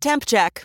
Temp check.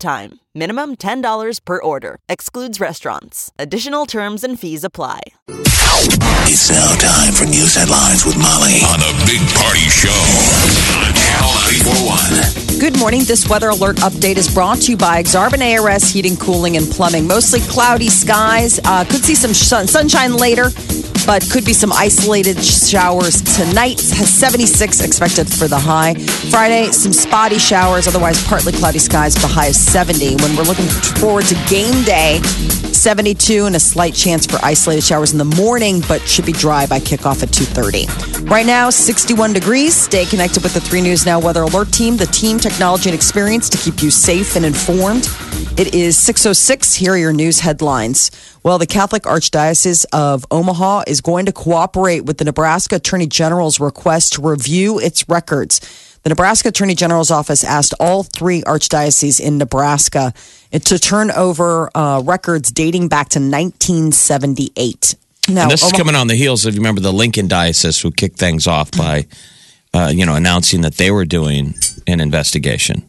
time. Minimum $10 per order. Excludes restaurants. Additional terms and fees apply. It's now time for news headlines with Molly on the Big Party Show on Channel 941. Good morning. This weather alert update is brought to you by Exarban ARS Heating, Cooling, and Plumbing. Mostly cloudy skies. Uh, could see some sun- sunshine later, but could be some isolated showers tonight. 76 expected for the high. Friday, some spotty showers. Otherwise, partly cloudy skies. The high is 70. When we're looking forward to game day, 72 and a slight chance for isolated showers in the morning, but should be dry by kickoff at 2:30. Right now, 61 degrees. Stay connected with the 3 News Now Weather Alert Team, the team, technology, and experience to keep you safe and informed. It is 6:06. Here are your news headlines. Well, the Catholic Archdiocese of Omaha is going to cooperate with the Nebraska Attorney General's request to review its records. The Nebraska Attorney General's office asked all three archdioceses in Nebraska to turn over uh, records dating back to 1978. Now, And this is coming on the heels of you remember the Lincoln Diocese who kicked things off by, uh, you know, announcing that they were doing an investigation.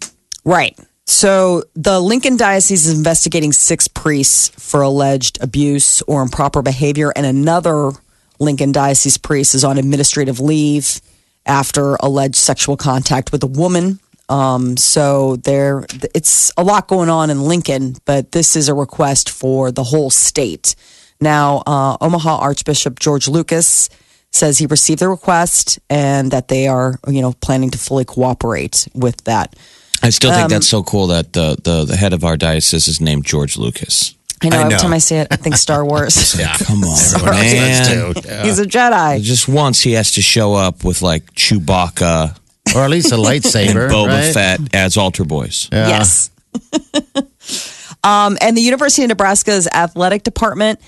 Right. So the Lincoln Diocese is investigating six priests for alleged abuse or improper behavior, and another Lincoln Diocese priest is on administrative leave after alleged sexual contact with a woman. Um, so there, it's a lot going on in Lincoln, but this is a request for the whole state. Now, uh, Omaha Archbishop George Lucas says he received the request and that they are, you know, planning to fully cooperate with that. I still Um, think that's so cool that the, the, the head of our diocese is named George Lucas. I know, I every time I see it, I think Star Wars. Yeah. Come on, Everyone man. does too. Yeah. He's a Jedi. Just once he has to show up with like Chewbacca Or at least a and lightsaber. Boba right? Fett as altar boys. Yeah. Yes. um, and the University of Nebraska's athletic department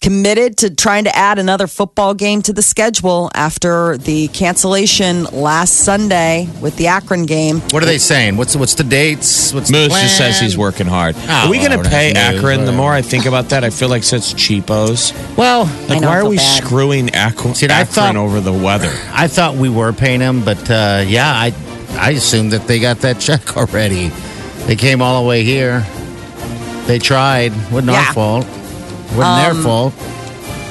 committed to trying to add another football game to the schedule after the cancellation last Sunday with the Akron game. What are they saying? What's what's the dates? What's Moos the plan? Moos just says he's working hard. Oh, are we going to pay that's Moos, Akron? The more I think about that, I feel like such cheapos. Well, Like, know, why are we bad. screwing Akron, See, I Akron thought- over the weather? I thought we were paying them, but uh, yeah, I I assumed that they got that check already. They came all the way here. They tried. Wasn't Yeah. our fault. Wasn't their fault.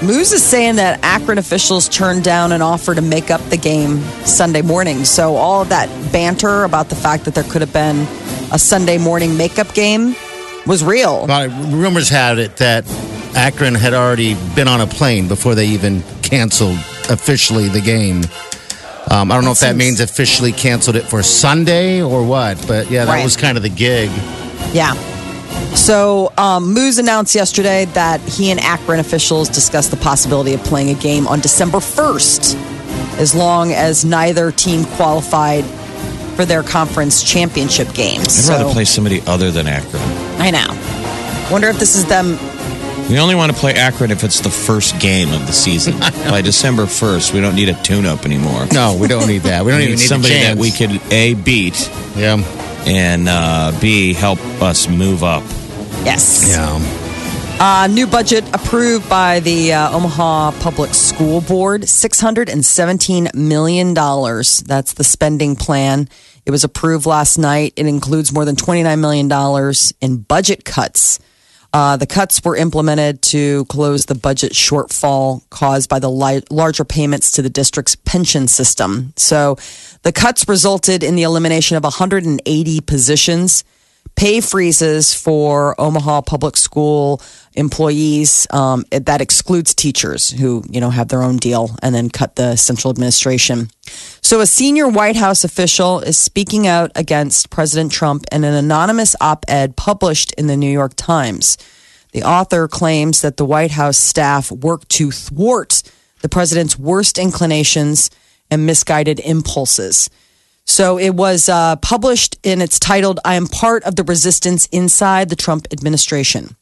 Moos is saying that Akron officials turned down an offer to make up the game Sunday morning. So all of that banter about the fact that there could have been a Sunday morning makeup game was real. Well, rumors had it that Akron had already been on a plane before they even canceled officially the game. Um, I don't know if that means officially canceled it for Sunday or what, but yeah, that Right. was kind of the gig. Yeah. So, um, Moos announced yesterday that he and Akron officials discussed the possibility of playing a game on December 1st, as long as neither team qualified for their conference championship games. I'd rather play somebody other than Akron. I know. Wonder if this is them. We only want to play Akron if it's the first game of the season. By December 1st, we don't need a tune up anymore. No, we don't need that. We don't We even need need somebody that we could A, beat, Yeah, and uh, B, help us move up. Yes. yeah. Uh, new budget approved by the uh, Omaha Public School Board $617 million. That's the spending plan. It was approved last night. It includes more than $29 million in budget cuts. Uh, the cuts were implemented to close the budget shortfall caused by the li- larger payments to the district's pension system. So the cuts resulted in the elimination of 180 positions pay freezes for Omaha public school employees. Um, that excludes teachers who, you know, have their own deal and then cut the central administration. So a senior White House official is speaking out against President Trump in an anonymous op-ed published in the New York Times. The author claims that the White House staff worked to thwart the president's worst inclinations and misguided impulses. So it was uh, published and it's titled, I am part of the resistance inside the Trump administration.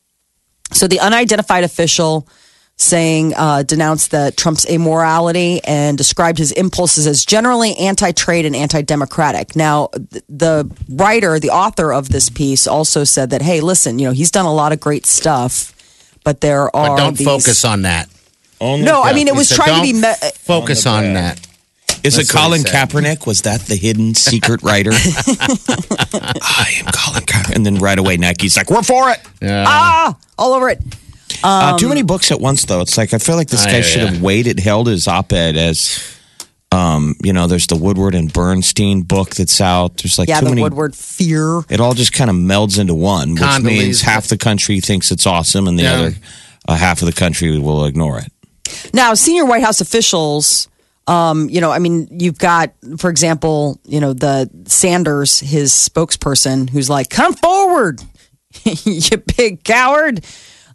So the unidentified official saying uh, denounced that Trump's immorality and described his impulses as generally anti-trade and anti-democratic. Now, th- the writer, the author of this piece, also said that, hey, listen, you know, he's done a lot of great stuff, but there are But don't these- focus on that. Only No, I mean it was said, trying to be. "Don't Me- focus On on that. Is it That's what he Colin said. Kaepernick? Was that the hidden secret writer? I am Colin Kaepernick. And then right away, Nike's like, we're for it. Yeah. ah, all over it. uh, too many books at once, though. It's like, I feel like this guy hear should have waited, held his op ed as, um, you know, there's the Woodward and Bernstein book that's out. There's like Yeah, too the many. Woodward fear. It all just kind of melds into one, which Condoleezza. means half the country thinks it's awesome and the Yeah. other uh, half of the country will ignore it. Now, senior White House officials, um, you know, I mean, you've got, for example, you know, the Sanders, his spokesperson, who's like, "Come forward, you big coward."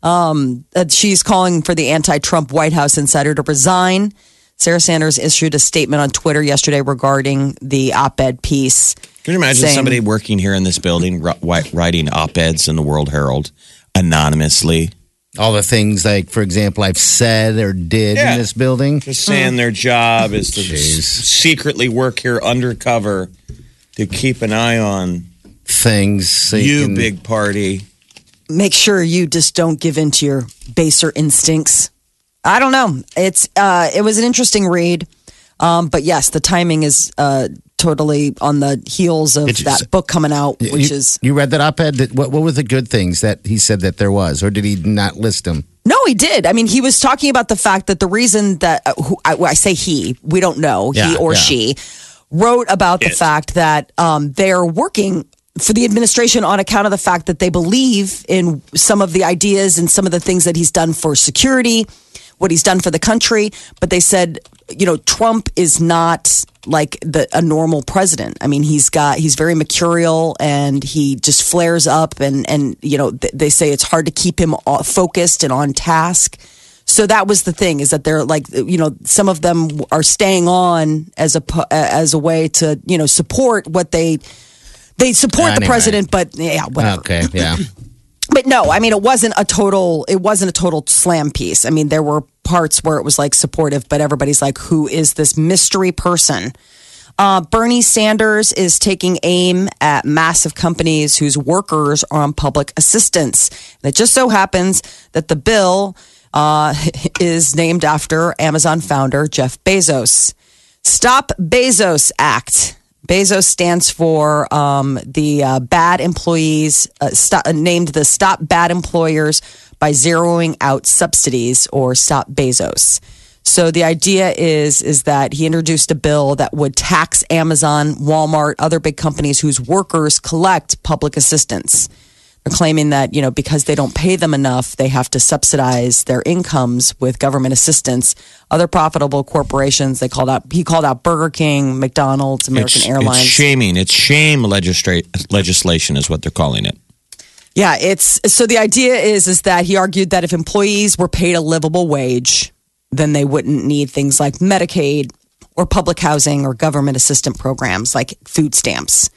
Um, that she's calling for the anti-Trump White House insider to resign. Sarah Sanders issued a statement on Twitter yesterday regarding the op-ed piece. Can you imagine saying- somebody working here in this building writing op eds in the World Herald anonymously? All the things like, for example, I've said or did Yeah. in this building. Just saying their job is to Jeez. secretly work here undercover to keep an eye on Things so you, can- big party. make sure you just don't give in to your baser instincts. I don't know. It's uh, it was an interesting read, um, but yes, the timing is uh, totally on the heels of It's- that book coming out, which you, is you read that op-ed. That, what, what were the good things that he said that there was, or did he not list them? no, he did. I mean, he was talking about the fact that the reason that uh, who, I, I say he, we don't know, he or yeah. she, wrote about the fact that um, they're working for the administration on account of the fact that they believe in some of the ideas and some of the things that he's done for security, what he's done for the country. But they said, you know, Trump is not like the a normal president. I mean, he's got he's very mercurial and he just flares up and and you know th- they say it's hard to keep him uh, focused and on task. So that was the thing is that they're like you know some of them are staying on as a as a way to you know support what they they support the Anyway. president, but yeah, whatever. Okay, yeah. But no, I mean it wasn't a total it wasn't a total slam piece. I mean there were parts where it was like supportive, but everybody's like, who is this mystery person? Uh, Bernie Sanders is taking aim at massive companies whose workers are on public assistance. And it just so happens that the bill uh, is named after Amazon founder Jeff Bezos. Stop Bezos Act. Bezos stands for um, the uh, bad employees, uh, uh, named the Stop Bad Employers by zeroing out subsidies or Stop Bezos. So the idea is is that he introduced a bill that would tax Amazon, Walmart, other big companies whose workers collect public assistance. Claiming that, you know, because they don't pay them enough, they have to subsidize their incomes with government assistance. Other profitable corporations, they called out he called out Burger King, McDonald's, American it's, Airlines. It's shaming. It's shame legistra- legislation is what they're calling it. Yeah, it's so the idea is is that he argued that if employees were paid a livable wage, then they wouldn't need things like Medicaid or public housing or government assistance programs like food stamps.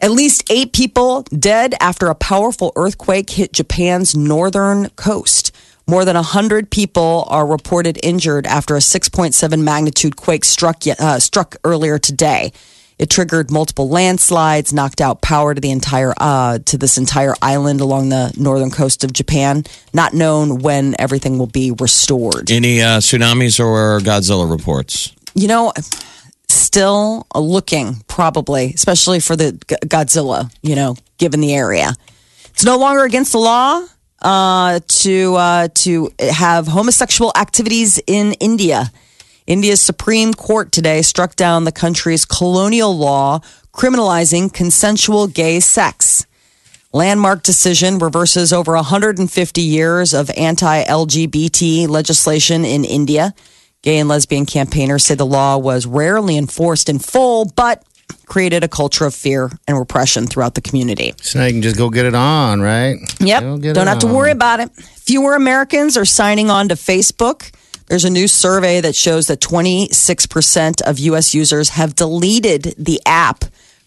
At least eight people dead after a powerful earthquake hit Japan's northern coast. More than 100 people are reported injured after a 6.7 magnitude quake struck, uh, struck earlier today. It triggered multiple landslides, knocked out power to the entire uh, to this entire island along the northern coast of Japan. Not known when everything will be restored. Any uh, tsunamis or Godzilla reports? You know, still looking probably, especially for the G- Godzilla. You know, given the area, it's no longer against the law uh, to uh, to have homosexual activities in India. India's Supreme Court today struck down the country's colonial law criminalizing consensual gay sex. Landmark decision reverses over 150 years of anti LGBT legislation in India. Gay and lesbian campaigners say the law was rarely enforced in full, but created a culture of fear and repression throughout the community. So now you can just go get it on, right? Yep. Don't have to worry about it. Fewer Americans are signing on to Facebook There's a new survey that shows that 26% of US users have deleted the app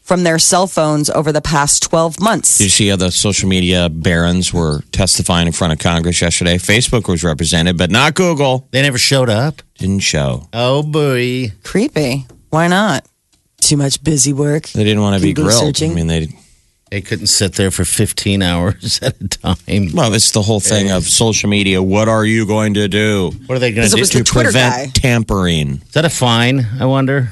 from their cell phones over the past 12 months. Did you see how the social media barons were testifying in front of Congress yesterday? Facebook was represented, but not Google. They never showed up. Didn't show. Oh boy. Creepy. Why not? Too much busy work. They didn't want to be Google grilled. searching. I mean, they. They couldn't sit there for 15 hours at a time. Well, it's the whole thing of social media. What are you going to do What are they going to do? to Twitter prevent guy. tampering? Is that a fine, I wonder,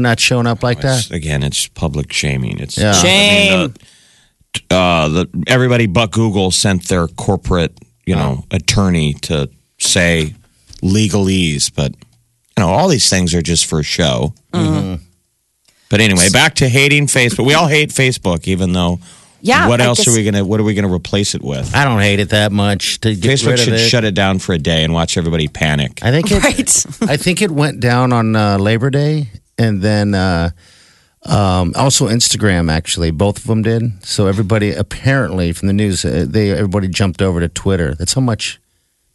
for not showing up like that? Again, it's public shaming. It's Yeah. I mean, the- uh, the, everybody but Google sent their corporate, you know, attorney to say legalese, but you know, all these things are just for show. But anyway, back to hating Facebook. We all hate Facebook, even though. Yeah, What I else guess- are we gonna? What are we gonna replace it with? I don't hate it that much to get Facebook rid should of it. shut it down for a day and watch everybody panic. I think it, Right. I think it went down on uh, Labor Day, and then uh, um, also Instagram. Actually, both of them did. So everybody apparently from the news, uh, they everybody jumped over to Twitter. That's how much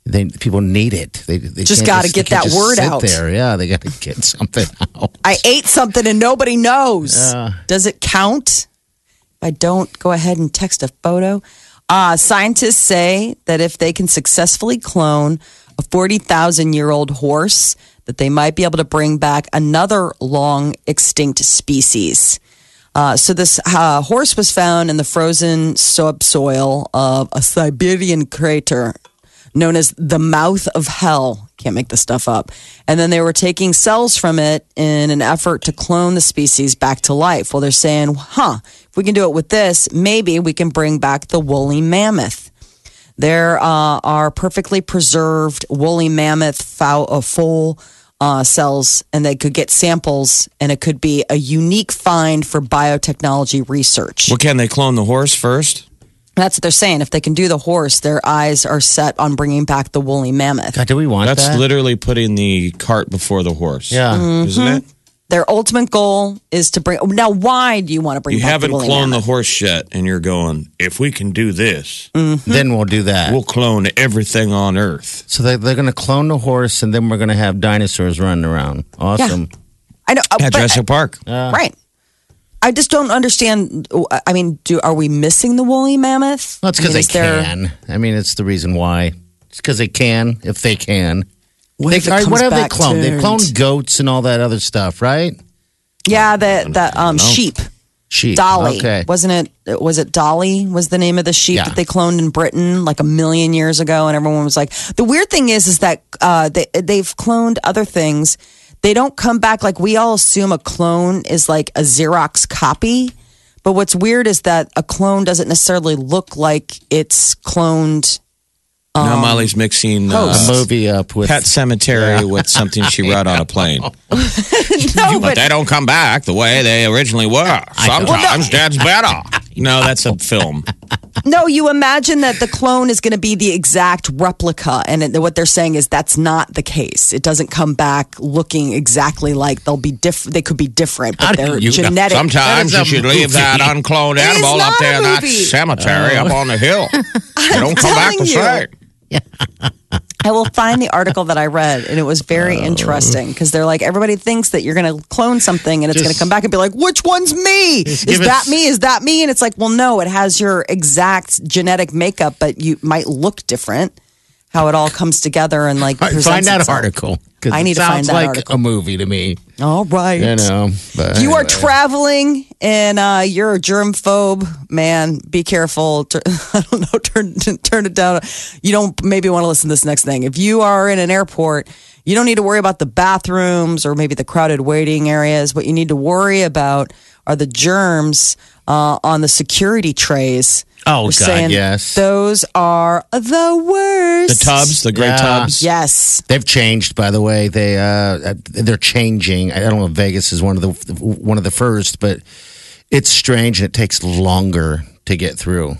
they people need it. They, they Just gotta get that word out. There, yeah, they got to get something out. I ate something and nobody knows. Does it count? If I don't go ahead and text a photo. Uh, scientists say that if they can successfully clone a 40,000 year old horse, that they might be able to bring back another long extinct species. Uh, so this uh, horse was found in the frozen subsoil of a Siberian crater known as the mouth of hell. Can't make this stuff up. And then they were taking cells from it in an effort to clone the species back to life. Well, they're saying, huh, if we can do it with this, maybe we can bring back the woolly mammoth. There uh, are perfectly preserved woolly mammoth fowl, uh, foal uh, cells, and they could get samples, and it could be a unique find for biotechnology research. Well, can they clone the horse first? That's what they're saying. If they can do the horse, their eyes are set on bringing back the woolly mammoth. God, do we want That's that? literally putting the cart before the horse. yeah. Mm-hmm. Isn't it? Their ultimate goal is to bring. Now, why do you want to bring? You back haven't the woolly cloned the horse yet, and you're going, if we can do this, Then we'll do that. we'll clone everything on Earth. so they, they're going to clone the horse, and then we're going to have dinosaurs running around. Awesome. I know, uh, At but- Jurassic Park. right? I just don't understand. I mean, do are we missing the woolly mammoth? Well, it's I because mean, they is there- can. I mean, it's the reason why. It's because they can, if they can. What They, if it all right, what have they cloned? They turned? cloned goats and all that other stuff, right? Yeah, the the um sheep. Sheep. Dolly, Okay. wasn't it? Was it Dolly? Was the name of the sheep Yeah. that they cloned in Britain like a million years ago? And everyone was like, the weird thing is, is that uh, they they've cloned other things. They don't come back like we all assume a clone is like a Xerox copy. But what's weird is that a clone doesn't necessarily look like it's cloned. Now Molly's mixing uh, a movie up with Pet Sematary with something she wrote on a plane. No, But they don't come back the way they originally were. Sometimes Dad's better. No, that's a film. No, you imagine that the clone is going to be the exact replica, and it, what they're saying is that's not the case. It doesn't come back looking exactly like they'll be different. They could be different, but they're you know? genetic. Sometimes you is a should leave that uncloned animal up there in that movie. cemetery up on the hill. They don't come back telling the you. Same. I will find the article that I read, and it was very interesting because they're like everybody thinks that you're going to clone something, and it's going to come back and be like, "Which one's me? Is that me? Is that me?" And it's like, well, no, it has your exact genetic makeup, but you might look different. How it all comes together and like right, find that itself. article. I need to find sounds that like article. a movie to me. All right. You know, but you are traveling and uh, you're a germ phobe, man. Be careful. I don't know. Turn turn it down. You don't maybe want to listen to this next thing. If you are in an airport, you don't need to worry about the bathrooms or maybe the crowded waiting areas. What you need to worry about are the germs uh, on the security trays. Oh, They're God, saying yes. Those are the worst. The tubs, the gray Yeah. tubs. Yes. They've changed, by the way. They uh, they're changing. I don't know if Vegas is one of the one of the first, but it's strange and it takes longer to get through.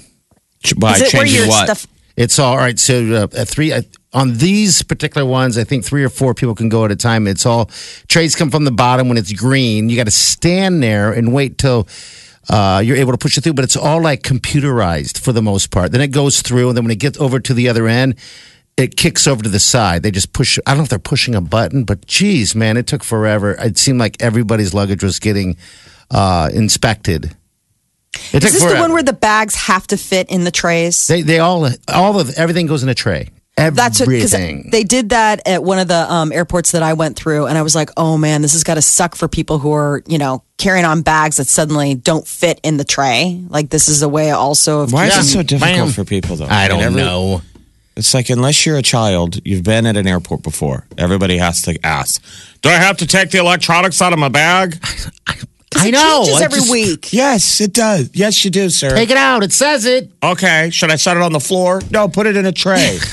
By Is it where changing your what? stuff? It's all right. So uh, at three uh, on these particular ones, I think three or four people can go at a time. It's all trays come from the bottom when it's green. You got to stand there and wait till. Uh, you're able to push it through, but it's all like computerized for the most part. Then it goes through, and then when it gets over to the other end, it kicks over to the side. They just push. I don't know if they're pushing a button, but geez, man, it took forever. It seemed like everybody's luggage was getting uh, inspected. It Is this the one where the bags have to fit in the trays? they they all all of everything goes in a tray. That's because Everything. they did that at one of the um, airports that I went through, and I was like, "Oh man, this has got to suck for people who are, you know, carrying on bags that suddenly don't fit in the tray. Like this is a way also of Why Yeah. is it so difficult for people though? I mean, don't every- know. It's like unless you're a child, you've been at an airport before. Everybody has to ask, "Do I have to take the electronics out of my bag?" I it know. changes every just- week. Yes, it does. Yes, you do, sir. Take it out. It says it. okay, should I set it on the floor? No, put it in a tray.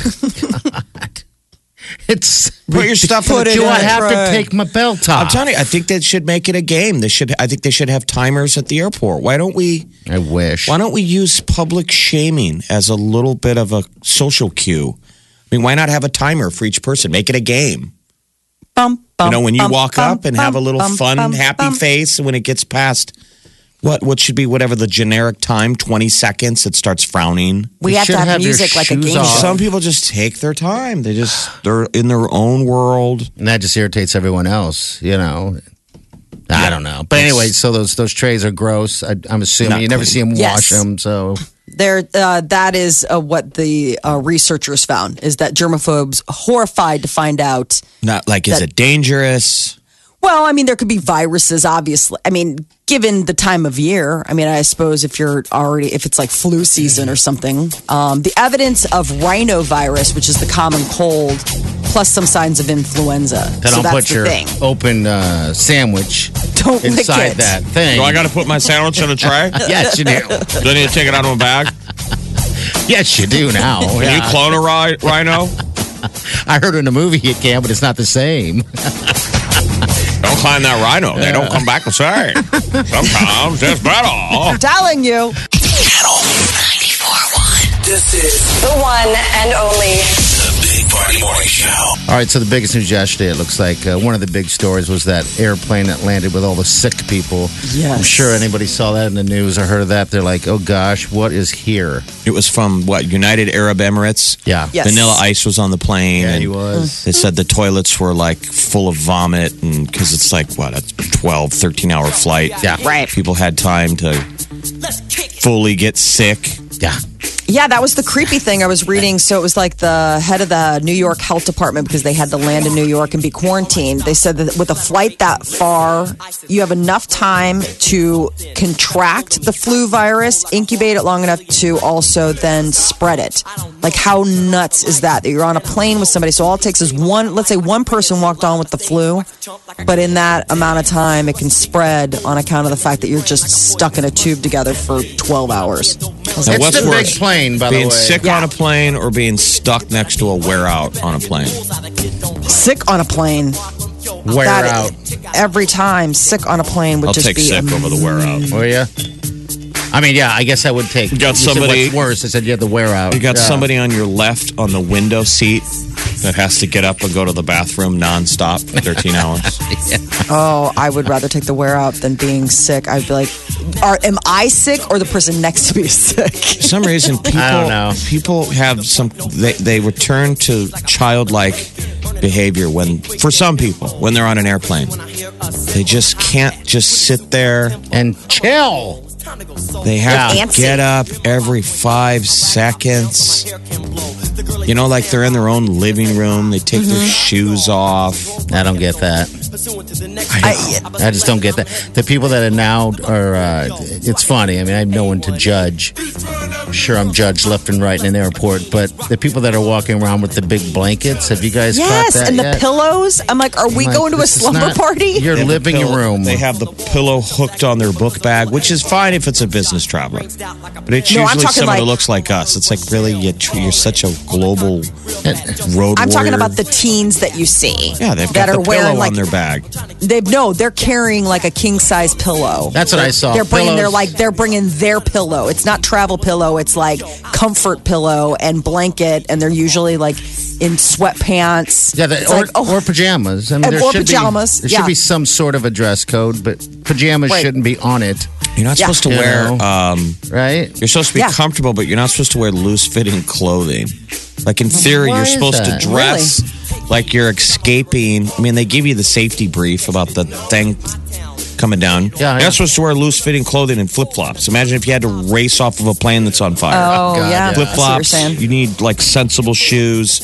It's Put your stuff Put in Do a I in a have to take my belt off? I'm telling you, I think they should make it a game. They should. I think they should have timers at the airport. Why don't we? I wish. Why don't we use public shaming as a little bit of a social cue? I mean, why not have a timer for each person? Make it a game. Bum, bum, You know, when you bum, walk bum, up and have a little bum, fun, bum, happy bum. face, and when it gets past what what should be whatever the generic time, twenty seconds, it starts frowning. We have to have, have music like a game off. show. Some people just take their time. They just they're in their own world. and that just irritates everyone else. You know. I don't know, but anyway, so those those trays are gross. I, I'm assuming Not you never clean. see them Yes. wash them. So There, uh, that is uh, what the uh, researchers found is that germaphobes horrified to find out. Not like is it dangerous? Well, I mean, there could be viruses, obviously. I mean, given the time of year, I mean, I suppose if you're already, if it's like flu season or something, um, the evidence of rhinovirus, which is the common cold, plus some signs of influenza. Then so I'll that's put the your thing. open uh, sandwich Don't lick inside it. that thing. Do I got to put my sandwich in a tray? yes, you do. Do I need to take it out of my bag? yes, you do now. Can Yeah. you clone a ri- rhino? I heard in a movie you can, but it's not the same. Don't climb that rhino. They don't come back the same. Sometimes it's better. I'm telling you. Channel 94.1. This is The one and only. The Big Party Morning Show. All right, so the biggest news yesterday, it looks like uh, one of the big stories was that airplane that landed with all the sick people. Yes. I'm sure anybody saw that in the news or heard of that. They're like, oh gosh, what is here? It was from what United Arab Emirates. Yeah. Yes. Vanilla Ice was on the plane. Yeah, and he was. They said the toilets were like full of vomit, and because it's like what a 12, 13 hour flight. Yeah. Right. People had time to fully get sick. Yeah. Yeah, that was the creepy thing I was reading. So it was like the head of the New York Health Department because they had to land in New York and be quarantined. They said that with a flight that far, you have enough time to contract the flu virus, incubate it long enough to also then spread it. Like, how nuts is that? That you're on a plane with somebody. So all it takes is one, let's say one person walked on with the flu, but in that amount of time, it can spread on account of the fact that you're just stuck in a tube together for 12 hours. Now, It's what's the worse, big plane, by being the way. sick Yeah. on a plane or being stuck next to a wear out on a plane? Sick on a plane. Wear That- out. every time sick on a plane would I'll just take be sick over the wear out. Were you? I mean, yeah, I guess I would take. You got said somebody- what's worse? I said you had the wear out. You got Yeah. somebody on your left on the window seat that has to get up and go to the bathroom nonstop for 13 hours. oh i would rather take the wear out than being sick i'd be like are, am i sick or the person next to me is sick For some reason, people don't know. people have some they, they return to childlike behavior when for some people when they're on an airplane. They just can't just sit there. and chill. They have Yeah. to get up every five seconds. You know, like they're in their own living room. They take their mm-hmm. shoes off. I don't get that. I, I just don't get that. The people that are now are. Uh, it's funny. I mean, I have no one to judge. Sure, I'm judged left and right in an airport, but the people that are walking around with the big blankets. Have you guys yes caught that and the yet? pillows i'm like are we like, going to a slumber not party Your They living pillow- room. They have the pillow hooked on their book bag, which is fine if it's a business traveler. But it's No, usually talking someone who looks like us. It's like really you, you're such a global road. i'm talking about the teens that you see yeah. They've that got are the wearing pillow like on their bag. they've no they're carrying like a king size pillow That's what I saw. they're bringing their Pillows. like they're bringing their pillow it's not travel pillow it's like comfort pillow and blanket and they're usually like in sweatpants Yeah, the, It's or, like, oh, or pajamas. I mean, And- there or should pajamas, Be, there yeah. should be some sort of a dress code, but pajamas Right. shouldn't be on it, You're not Yeah. supposed to You wear. know. Um, right? you're supposed to be Yeah. comfortable, but you're not supposed to wear loose fitting clothing. Like in theory, Why you're is supposed that? to dress like you're escaping. I mean, they give you the safety brief about the thing coming down. Yeah, You're not supposed to wear loose fitting clothing and flip flops. Imagine if you had to race off of a plane that's on fire. Oh, God, yeah. yeah. I see flip flops. saying. You need like sensible shoes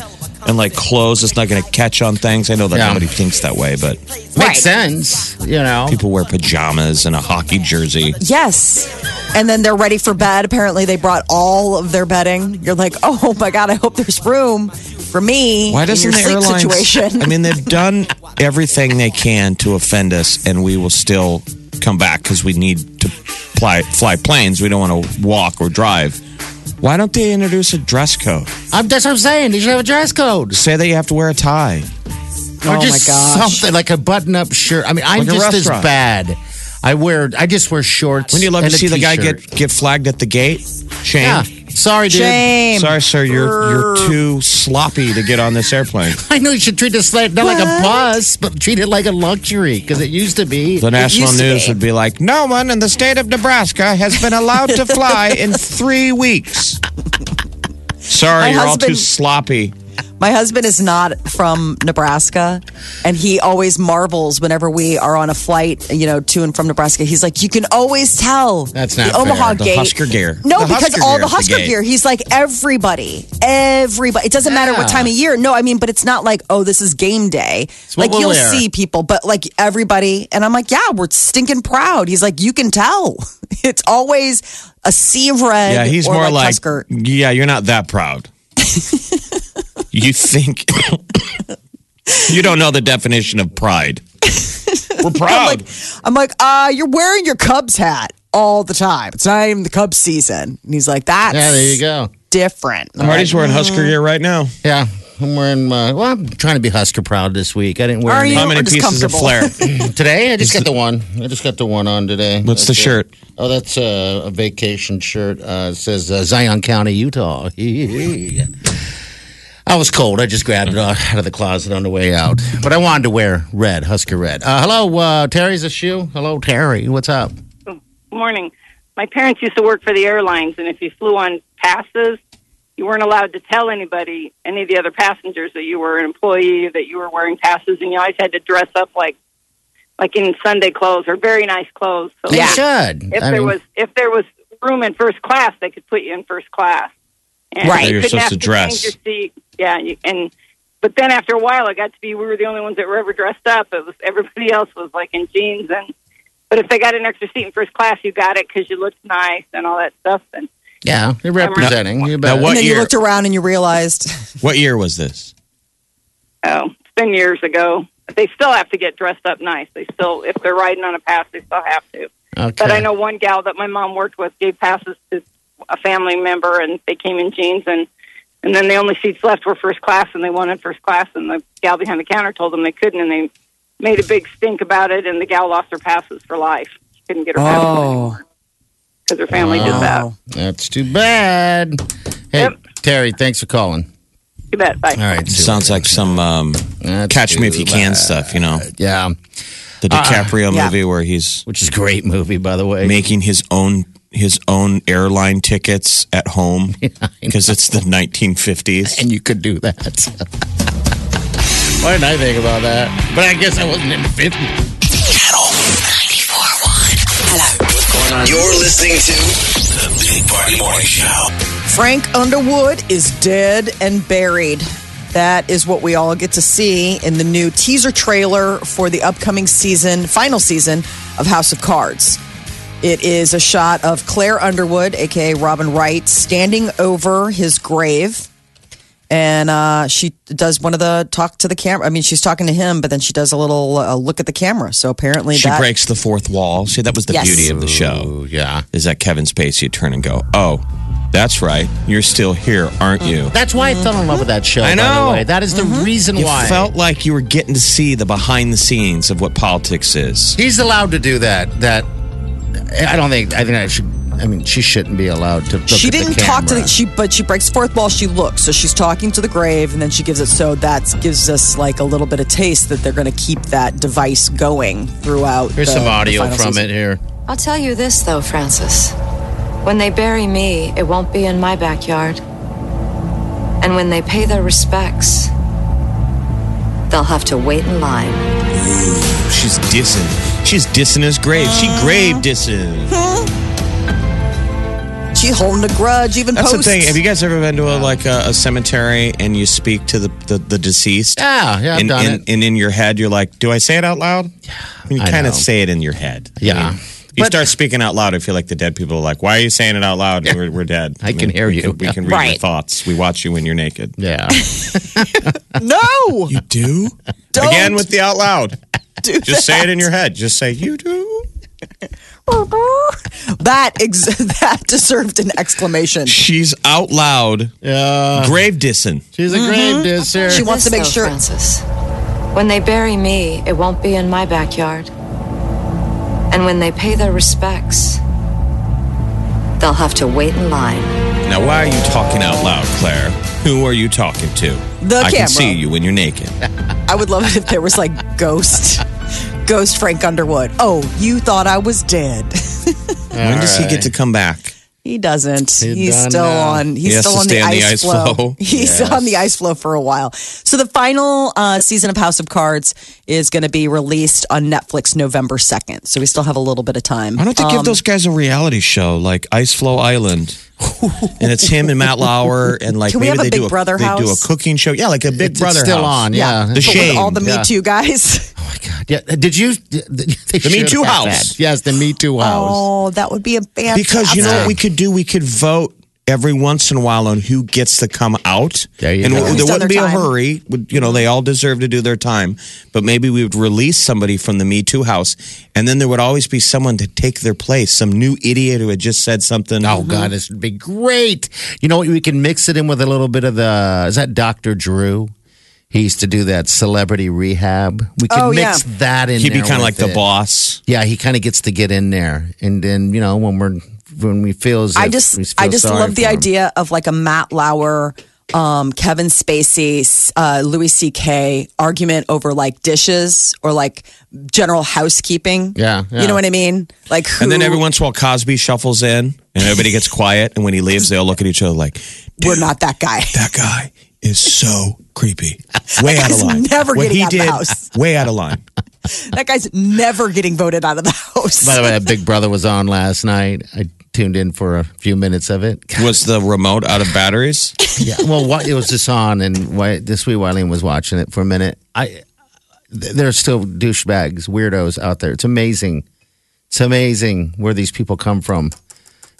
and like clothes that's not going to catch on things. I know that Yeah. nobody thinks that way, but Makes sense, you know. people wear pajamas and a hockey jersey. Yes. And then they're ready for bed. Apparently, they brought all of their bedding. You're like, oh my God, I hope there's room for me Why doesn't your the sleep airlines? situation. I mean, they've done everything they can to offend us, and we will still come back because we need to fly, fly planes. We don't want to walk or drive. Why don't they introduce a dress code? I'm, that's what I'm saying. They should have a dress code. Say that you have to wear a tie. Oh, or my just gosh. something like a button-up shirt. I mean, I'm Like just as bad. I wear. I just wear shorts. Wouldn't you love and to a see the guy get get flagged at the gate? Shane. Yeah. Sorry, dude. Shame. Sorry, sir. You're you're too sloppy to get on this airplane. I know you should treat this like not like a bus, but treat it like a luxury because it used to be. The national news be. would be like, "No one in the state of Nebraska has been allowed to fly in three weeks." Sorry, My you're all too sloppy. My husband is not from Nebraska, and he always marvels whenever we are on a flight, you know, to and from Nebraska. He's like, you can always tell That's not the Omaha fair. The gate. Husker gear. No, The because Husker all gear the is the Husker gear. He's like everybody, everybody. It doesn't matter what time of year. No, I mean, but it's not like oh, this is game day. Like you'll see people, but like everybody, and I'm like, yeah, we're stinking proud. He's like, you can tell. It's always a sea of red. Yeah, he's or more like, like, Husker. yeah, you're not that proud. you think you don't know the definition of pride. We're proud. I'm like, uh, you're wearing your Cubs hat all the time. It's not even the Cubs season. And he's like, that's yeah, there you go. different. I'm Marty's like, wearing Husker gear right now. Yeah, I'm wearing. Uh, well, I'm trying to be Husker proud this week. I didn't wear Are any you? How many or just pieces of comfortable? flair? today. I just got the one. I just got the one on today. What's the That's, shirt? Oh, that's uh, a vacation shirt. Uh, it says uh, Zion County, Utah. I was cold. I just grabbed it out of the closet on the way out. But I wanted to wear red, Husker red. Uh, hello, uh, Terry's a shoe. Hello, Terry. What's up? Good morning. My parents used to work for the airlines, and if you flew on passes, you weren't allowed to tell anybody, any of the other passengers, that you were an employee, that you were wearing passes, and you always had to dress up like, like in Sunday clothes or very nice clothes. So They should. if I there mean, was if there was room in first class, they could put you in first class. And Right. you You're supposed have to dress. change Your seat. Yeah, you, and but then after a while, it got to be we were the only ones that were ever dressed up. It was everybody else was like in jeans and. But if they got an extra seat in first class, you got it because you looked nice and all that stuff. And yeah, you're representing. you bet. Now, what and then year? you looked around and you realized, What year was this? oh, it's been years ago. They still have to get dressed up nice. They still, if they're riding on a pass, they still have to. Okay. But I know one gal that my mom worked with gave passes to a family member, and they came in jeans, and and then the only seats left were first class, and they wanted first class, and the gal behind the counter told them they couldn't, and they made a big stink about it, and the gal lost her passes for life. She couldn't get her passes Oh. anymore because her family did that. That's too bad. Hey, Yep. Terry, thanks for calling. You bet. Bye. All right. Sounds like some um, Catch Me If too You Can stuff, you know, Yeah, the uh-uh. DiCaprio yeah. movie where he's which is a great movie, by the way. making his own his own airline tickets at home because it's the 1950s. and you could do that. Why didn't I think about that? But I guess I wasn't in the 50s. Channel 94.1. Hello. You're listening to the Big Party Morning Show. Frank Underwood is dead and buried. That is what we all get to see in the new teaser trailer for the upcoming season, final season of House of Cards. It is a shot of Claire Underwood, aka Robin Wright, standing over his grave. And uh, she does one of the talk to the camera. I mean, she's talking to him, but then she does a little uh, look at the camera. So apparently, She that, breaks the fourth wall. See, that was the Yes. beauty of the show. Oh, yeah. Is that Kevin Spacey would turn and go, "Oh, that's right, you're still here, aren't you?" Uh, that's why I fell in love with that show. I By know. the way. That is the mm-hmm. reason You why. felt like you were getting to see the behind the scenes of what politics is. He's allowed to do that. That I don't think. I think I should. I mean, she shouldn't be allowed to. Look she at the didn't talk to the she but she breaks fourth wall she looks so she's talking to the grave and then she gives it so that gives us like a little bit of taste that they're going to keep that device going throughout Here's the- some audio final from season. it here. I'll tell you this, though, Francis. When they bury me, it won't be in my backyard. And when they pay their respects, they'll have to wait in line. She's dissing. She's dissing his grave. She grave dissing. She holding a grudge, even That's posts. the thing. Have you guys ever been to a, like a, a cemetery and you speak to the, the, the deceased? Yeah, yeah, I've and, done and, it. and in your head, you're like, do I say it out loud? And you I kind of know. say it in your head. I Yeah. mean, you But- start speaking out loud. I feel like the dead people are like, why are you saying it out loud? We're, we're dead. I can hear we you. Can, we can read your thoughts. We watch you when you're naked. Yeah. no, You do? Don't Again with the out loud. do Just say it in your head. Just say, you do. that. Ex- that deserved an exclamation. She's out loud. Yeah. grave dissing. She's a grave mm-hmm. disser. She wants to make sure. Francis, when they bury me, it won't be in my backyard. And when they pay their respects, they'll have to wait in line. Now, why are you talking out loud, Claire? Who are you talking to? The I camera. can see you when you're naked. I would love it if there was like ghost, ghost Frank Underwood. Oh, you thought I was dead. when does he get to come back? He doesn't. He he's done still now. on. He's He still on the, on the ice, ice floe. floe. He's still on the ice floe for a while. So the final uh, season of House of Cards is going to be released on Netflix November second. So we still have a little bit of time. Why don't they Um, give those guys a reality show like Ice Floe Island? and it's him and Matt Lauer and like Can we maybe have a they Big do Brother they do a cooking show. Yeah, like a Big It's Brother still house. on. Yeah. The But with shame. all the Me Yeah. Too guys. Oh my God. Yeah. Did you? They The Me Too house. that. Yes, the Me Too house. Oh, that would be a fantastic. Because you know what we could do? We could vote every once in a while on who gets to come out. There you and go. there wouldn't be their a hurry. You know, they all deserve to do their time. But maybe we would release somebody from the Me Too house, and then there would always be someone to take their place, some new idiot who had just said something. Oh God, this would be great. You know what? We can mix it in with a little bit of the. Is that Dr. Drew? He used to do that celebrity rehab. We can Oh, mix yeah. that in. He'd be kind of like with the boss. Yeah, he kind of gets to get in there, and then you know when we're when we feel as I just we feel I just sorry love the him. idea of like a Matt Lauer, um, Kevin Spacey, uh, Louis C.K. argument over like dishes or like general housekeeping. Yeah, you know what I mean. Like who? And then every once in a while, Cosby shuffles in, and everybody gets quiet. And when he leaves, they all look at each other like, we're not that guy. "That guy is so creepy, way out of line. never what getting he out of the did, house. way out of line." that guy's never getting voted out of the house. By the way, that Big Brother was on last night. I tuned in for a few minutes of it. God, Was the remote out of batteries? yeah, well, what, it was just on, and why, this wee Wileen was watching it for a minute. I th- there are still douchebags, weirdos out there. It's amazing. It's amazing where these people come from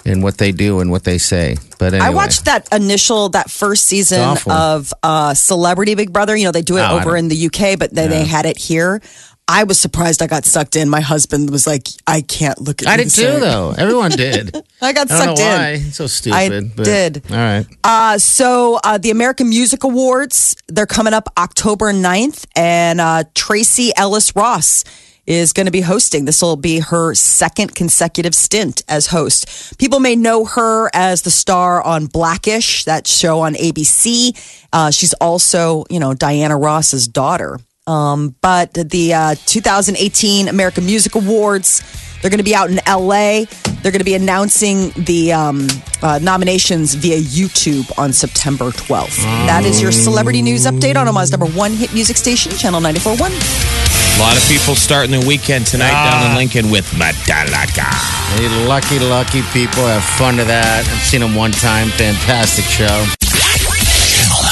and what they do and what they say. But anyway, I watched that initial, that first season of uh, Celebrity Big Brother. You know, they do it Oh, over in the UK, but then they had it here. I was surprised I got sucked in. My husband was like, I can't look at I you did too, same." though. Everyone did. I got I don't know sucked in. why. So stupid. I but- did. All right. Uh, so uh, the American Music Awards, they're coming up October 9th, and uh, Tracee Ellis Ross is going to be hosting. This will be her second consecutive stint as host. People may know her as the star on Blackish, that show on ABC. Uh, she's also, you know, Diana Ross's daughter. Um, but the uh, 2018 American Music Awards, they're going to be out in LA. They're going to be announcing the um, uh, nominations via YouTube on September 12th. That is your celebrity news update on Omaha's number one hit music station, Channel 94.1. A lot of people starting their weekend tonight down in Lincoln with Metallica. Hey, lucky, lucky people have fun to that. I've seen them one time. Fantastic show. Channel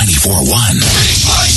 94.1.